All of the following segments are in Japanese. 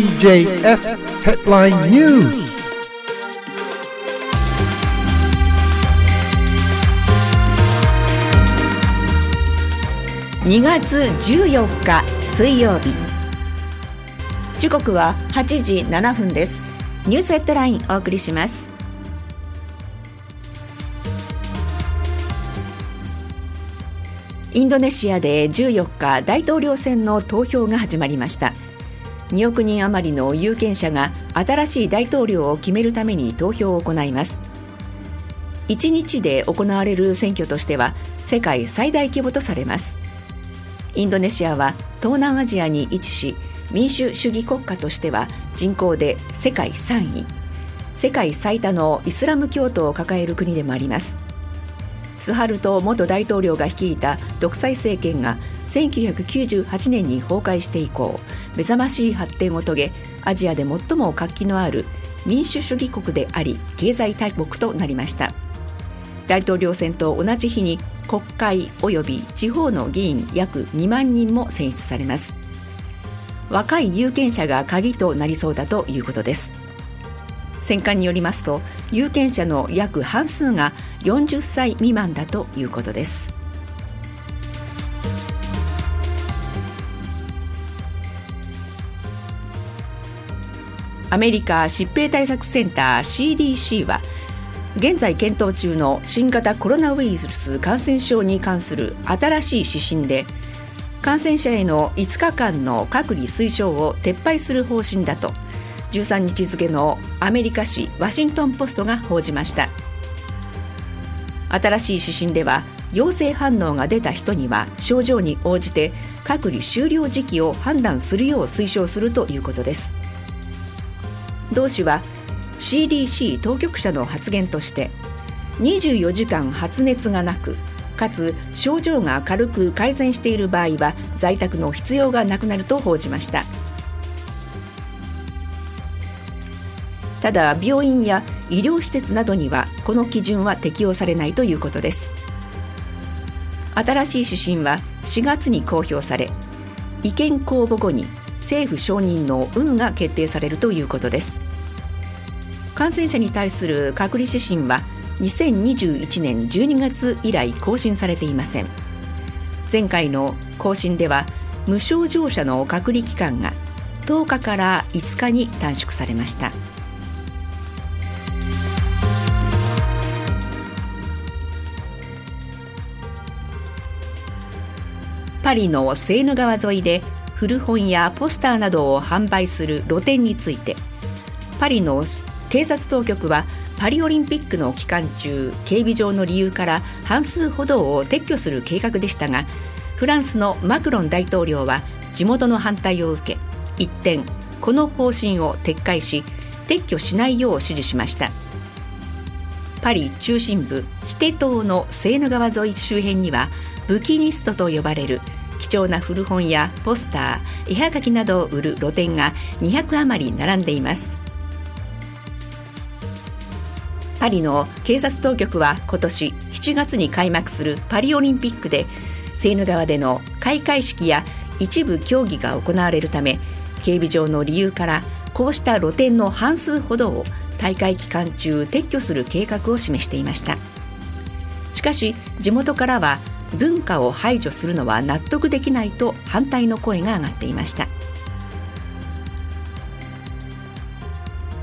TJS Headline News. 2月14日水曜日時刻は8時7分です。ニュースヘッドラインお送りします。インドネシアで14日大統領選の投票が始まりました。2億人余りの有権者が新しい大統領を決めるために投票を行います。1日で行われる選挙としては世界最大規模とされます。インドネシアは東南アジアに位置し民主主義国家としては人口で世界3位。世界最多のイスラム教徒を抱える国でもあります。スハルト元大統領が率いた独裁政権が1998年に崩壊して以降目覚ましい発展を遂げアジアで最も活気のある民主主義国であり経済大国となりました。大統領選と同じ日に国会及び地方の議員約2万人も選出されます。若い有権者が鍵となりそうだということです。選管によりますと有権者の約半数が40歳未満だということです。アメリカ疾病対策センター CDC は現在検討中の新型コロナウイルス感染症に関する新しい指針で感染者への5日間の隔離推奨を撤廃する方針だと13日付のアメリカ紙ワシントン・ポストが報じました。新しい指針では陽性反応が出た人には症状に応じて隔離終了時期を判断するよう推奨するということです。同氏は CDC 当局者の発言として24時間発熱がなくかつ症状が軽く改善している場合は在宅の必要がなくなると報じました。ただ病院や医療施設などにはこの基準は適用されないということです。新しい指針は4月に公表され意見公募後に政府承認の有無が決定されるということです。感染者に対する隔離指針は2021年12月以来更新されていません。前回の更新では無症状者の隔離期間が10日から5日に短縮されました。パリのセーヌ川沿いで古本やポスターなどを販売する露店についてパリの警察当局はパリオリンピックの期間中警備上の理由から半数ほどを撤去する計画でしたがフランスのマクロン大統領は地元の反対を受け一転この方針を撤回し撤去しないよう指示しました。パリ中心部シテ島のセーヌ川沿い周辺にはブキニストと呼ばれる貴重な古本やポスター絵はがきなどを売る露店が200余り並んでいます。パリの警察当局は今年7月に開幕するパリオリンピックでセーヌ川での開会式や一部競技が行われるため警備上の理由からこうした露店の半数ほどを大会期間中撤去する計画を示していました。しかし地元からは文化を排除するのは納得できないと反対の声が上がっていました。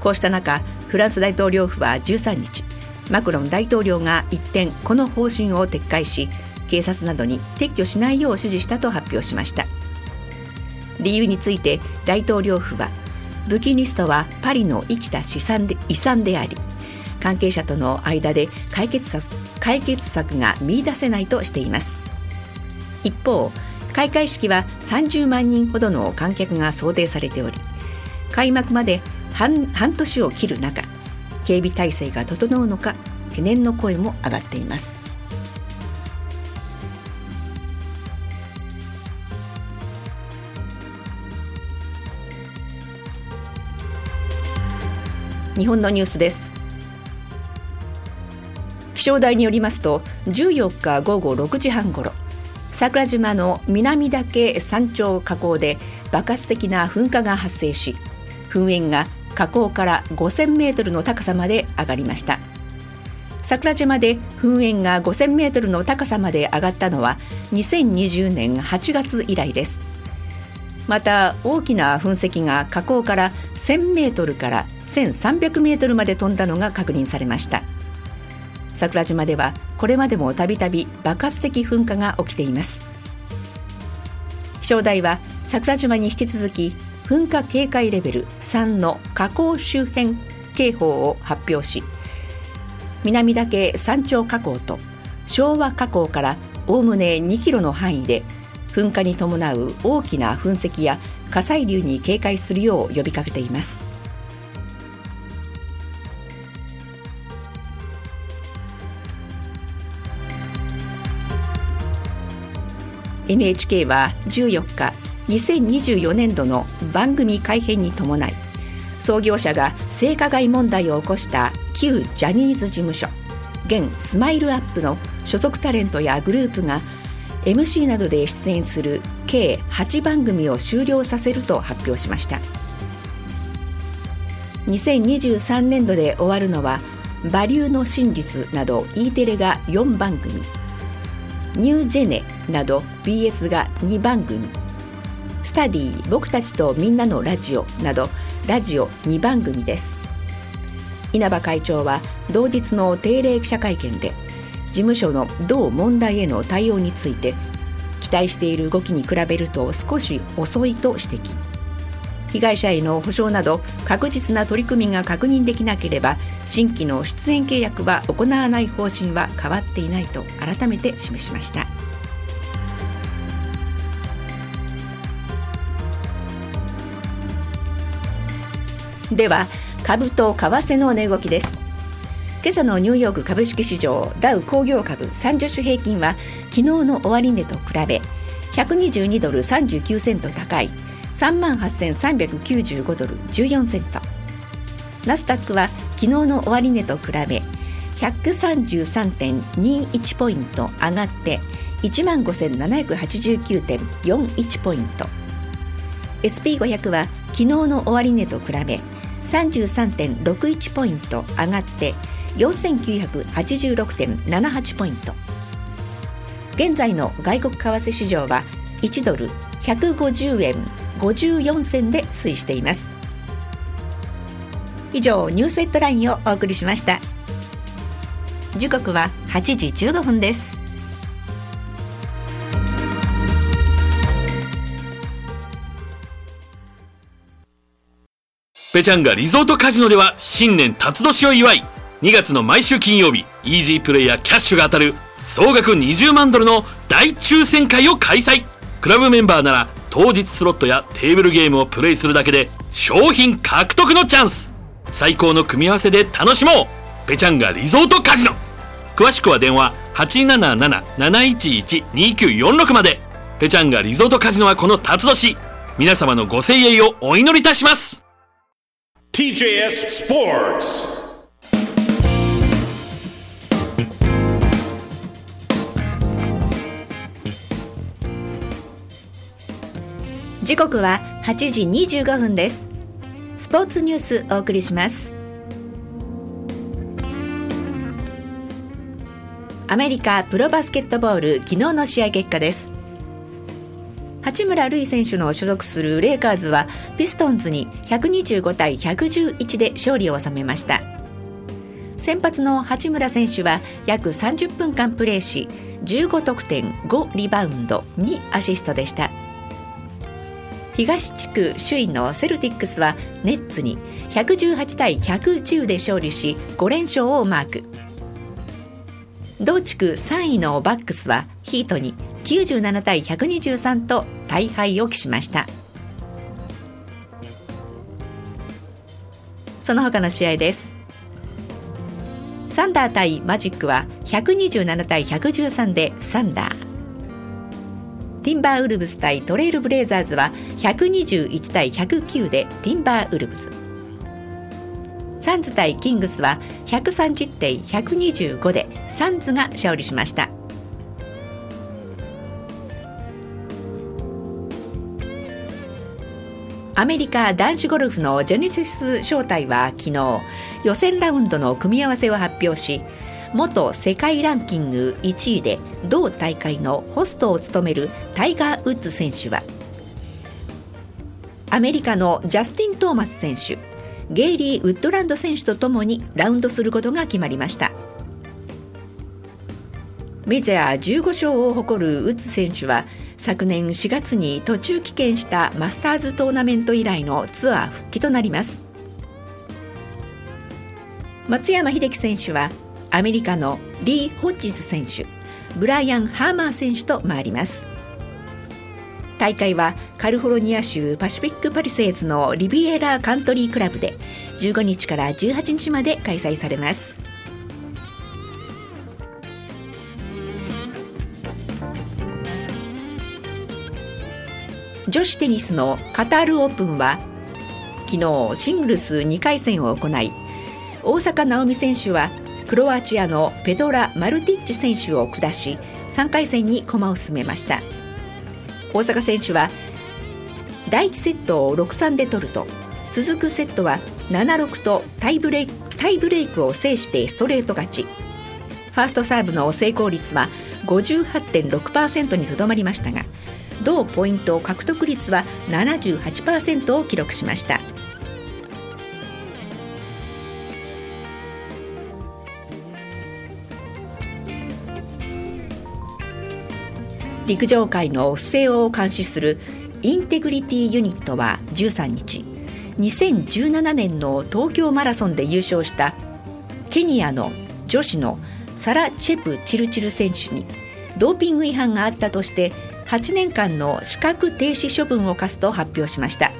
こうした中フランス大統領府は13日マクロン大統領が一転この方針を撤回し警察などに撤去しないよう指示したと発表しました。理由について大統領府はブキニストはパリの生きた資産で遺産であり関係者との間で解決策解決策が見出せないとしています。一方開会式は30万人ほどの観客が想定されており開幕まで半半年を切る中警備体制が整うのか懸念の声も上がっています。日本のニュースです。気象台によりますと14日午後6時半ごろ桜島の南岳山頂火口で爆発的な噴火が発生し噴煙が火口から5000メートルの高さまで上がりました。桜島で噴煙が5000メートルの高さまで上がったのは2020年8月以来です。また大きな噴石が火口から1000メートルから1300メートルまで飛んだのが確認されました。桜島ではこれまでもたびたび爆発的噴火が起きています。気象台は桜島に引き続き噴火警戒レベル3の火口周辺警報を発表し南岳山頂火口と昭和火口からおおむね2キロの範囲で噴火に伴う大きな噴石や火砕流に警戒するよう呼びかけています。NHK は14日2024年度の番組改編に伴い創業者が性加害問題を起こした旧ジャニーズ事務所現スマイルアップの所属タレントやグループが MC などで出演する計8番組を終了させると発表しました。2023年度で終わるのは「バリューの真実」など E テレが4番組「ニュージェネ」など BS が2番組「スタディ僕たちとみんなのラジオ」などラジオ2番組です。稲葉会長は同日の定例記者会見で事務所の同問題への対応について期待している動きに比べると少し遅いと指摘。被害者への補償など確実な取り組みが確認できなければ新規の出演契約は行わない方針は変わっていないと改めて示しました。では株と為替の値動きです。今朝のニューヨーク株式市場ダウ工業株30種平均は昨日の終値と比べ122ドル39セント高い。3万8395ドル14セント。ナスダックは昨日の終値と比べ133.21ポイント上がって1万5789.41ポイント。SP500 は昨日の終値と比べ33.61ポイント上がって4986.78ポイント。現在の外国為替市場は1ドル150円54銭で推移しています。以上ニュースヘッドラインをお送りしました。時刻は8時15分です。ペチャンガリゾートカジノでは新年辰年を祝い2月の毎週金曜日イージープレイヤーキャッシュが当たる総額20万ドルの大抽選会を開催。クラブメンバーなら当日スロットやテーブルゲームをプレイするだけで商品獲得のチャンス。最高の組み合わせで楽しもう。ペチャンガリゾートカジノ。詳しくは電話877-711-2946まで。ペチャンガリゾートカジノはこの辰年。皆様のご声援をお祈りいたします。TJS Sports. 時刻は8時25分です。スポーツニュースお送りします。アメリカプロバスケットボール昨日の試合結果です。八村塁選手の所属するレイカーズはピストンズに125対111で勝利を収めました。先発の八村選手は約30分間プレーし15得点5リバウンド2アシストでした。東地区首位のセルティックスはネッツに118対110で勝利し5連勝をマーク。同地区3位のバックスはヒートに97対123と大敗を喫しました。その他の試合です。サンダー対マジックは127対113でサンダー。ティンバーウルブス対トレイルブレイザーズは121対109でティンバーウルブス。サンズ対キングスは130対125でサンズが勝利しました。アメリカ男子ゴルフのジェネシス招待は昨日。予選ラウンドの組み合わせを発表し元世界ランキング1位で同大会のホストを務めるタイガー・ウッズ選手はアメリカのジャスティン・トーマス選手ゲイリー・ウッドランド選手とともにラウンドすることが決まりました。メジャー15勝を誇るウッズ選手は昨年4月に途中棄権したマスターズトーナメント以来のツアー復帰となります。松山英樹選手はアメリカのリー・ホッジズ選手ブライアン・ハーマー選手と回ります。大会はカリフォルニア州パシフィック・パリセーズのリビエラカントリークラブで15日から18日まで開催されます。女子テニスのカタールオープンは昨日シングルス2回戦を行い大坂なおみ選手はクロアチアのペドラ・マルティッチ選手を下し3回戦に駒を進めました。大坂選手は第1セットを6-3で取ると続くセットは7-6とタイブレイクタイブレイクを制してストレート勝ち。ファーストサーブの成功率は58.6%にとどまりましたが同ポイント獲得率は78%を記録しました。陸上界の不正を監視するインテグリティユニットは13日2017年の東京マラソンで優勝したケニアの女子のサラ・チェプ・チルチル選手にドーピング違反があったとして8年間の資格停止処分を課すと発表しました。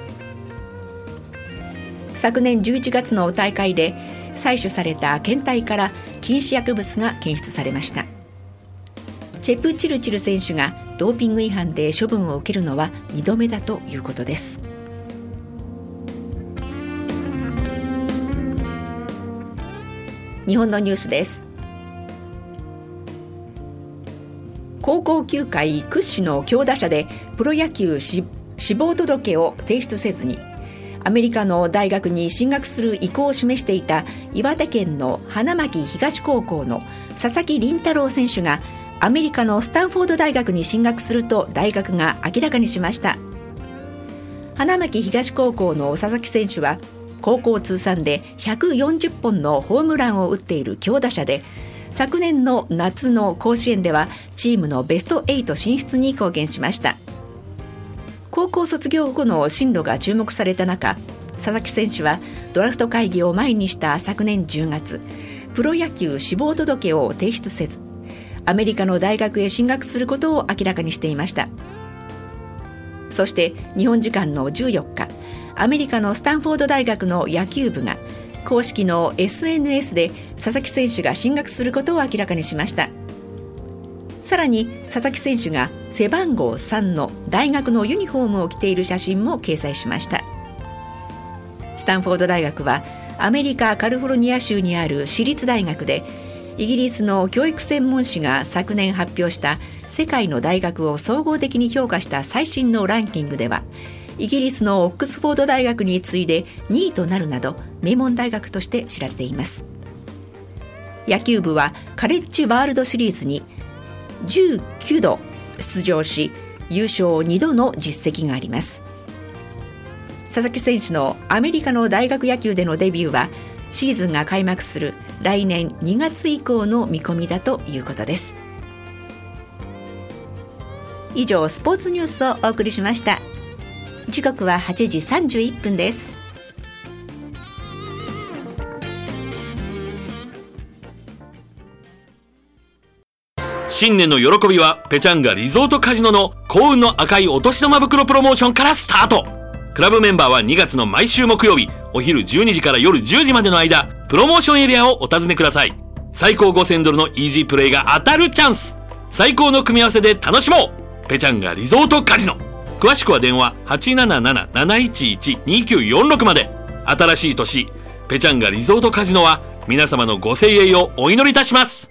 昨年11月の大会で採取された検体から禁止薬物が検出されました。チェプチルチル選手がドーピング違反で処分を受けるのは2度目だということです。日本のニュースです。高校球界屈指の強打者でプロ野球志望届を提出せずにアメリカの大学に進学する意向を示していた岩手県の花巻東高校の佐々木麟太郎選手がアメリカのスタンフォード大学に進学すると大学が明らかにしました。花巻東高校の佐々木選手は高校通算で140本のホームランを打っている強打者で昨年の夏の甲子園ではチームのベスト8進出に貢献しました。高校卒業後の進路が注目された中佐々木選手はドラフト会議を前にした昨年10月プロ野球志望届を提出せずアメリカの大学へ進学することを明らかにしていました。そして日本時間の14日アメリカのスタンフォード大学の野球部が公式の SNS で佐々木選手が進学することを明らかにしました。さらに佐々木選手が背番号3の大学のユニフォームを着ている写真も掲載しました。スタンフォード大学はアメリカカリフォルニア州にある私立大学でイギリスの教育専門誌が昨年発表した世界の大学を総合的に評価した最新のランキングではイギリスのオックスフォード大学に次いで2位となるなど名門大学として知られています。野球部はカレッジワールドシリーズに19度出場し優勝2度の実績があります。佐々木選手のアメリカの大学野球でのデビューはシーズンが開幕する来年2月以降の見込みだということです。以上スポーツニュースをお送りしました。時刻は8時31分です。新年の喜びはペチャンガリゾートカジノの幸運の赤いお年玉袋プロモーションからスタート。クラブメンバーは2月の毎週木曜日お昼12時から夜10時までの間プロモーションエリアをお尋ねください。最高5000ドルのイージープレイが当たるチャンス。最高の組み合わせで楽しもう。ペチャンガリゾートカジノ。詳しくは電話877-711-2946まで。新しい年ペチャンガリゾートカジノは皆様のご声援をお祈りいたします。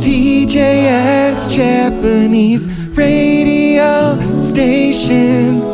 TJS Japanese Radio Station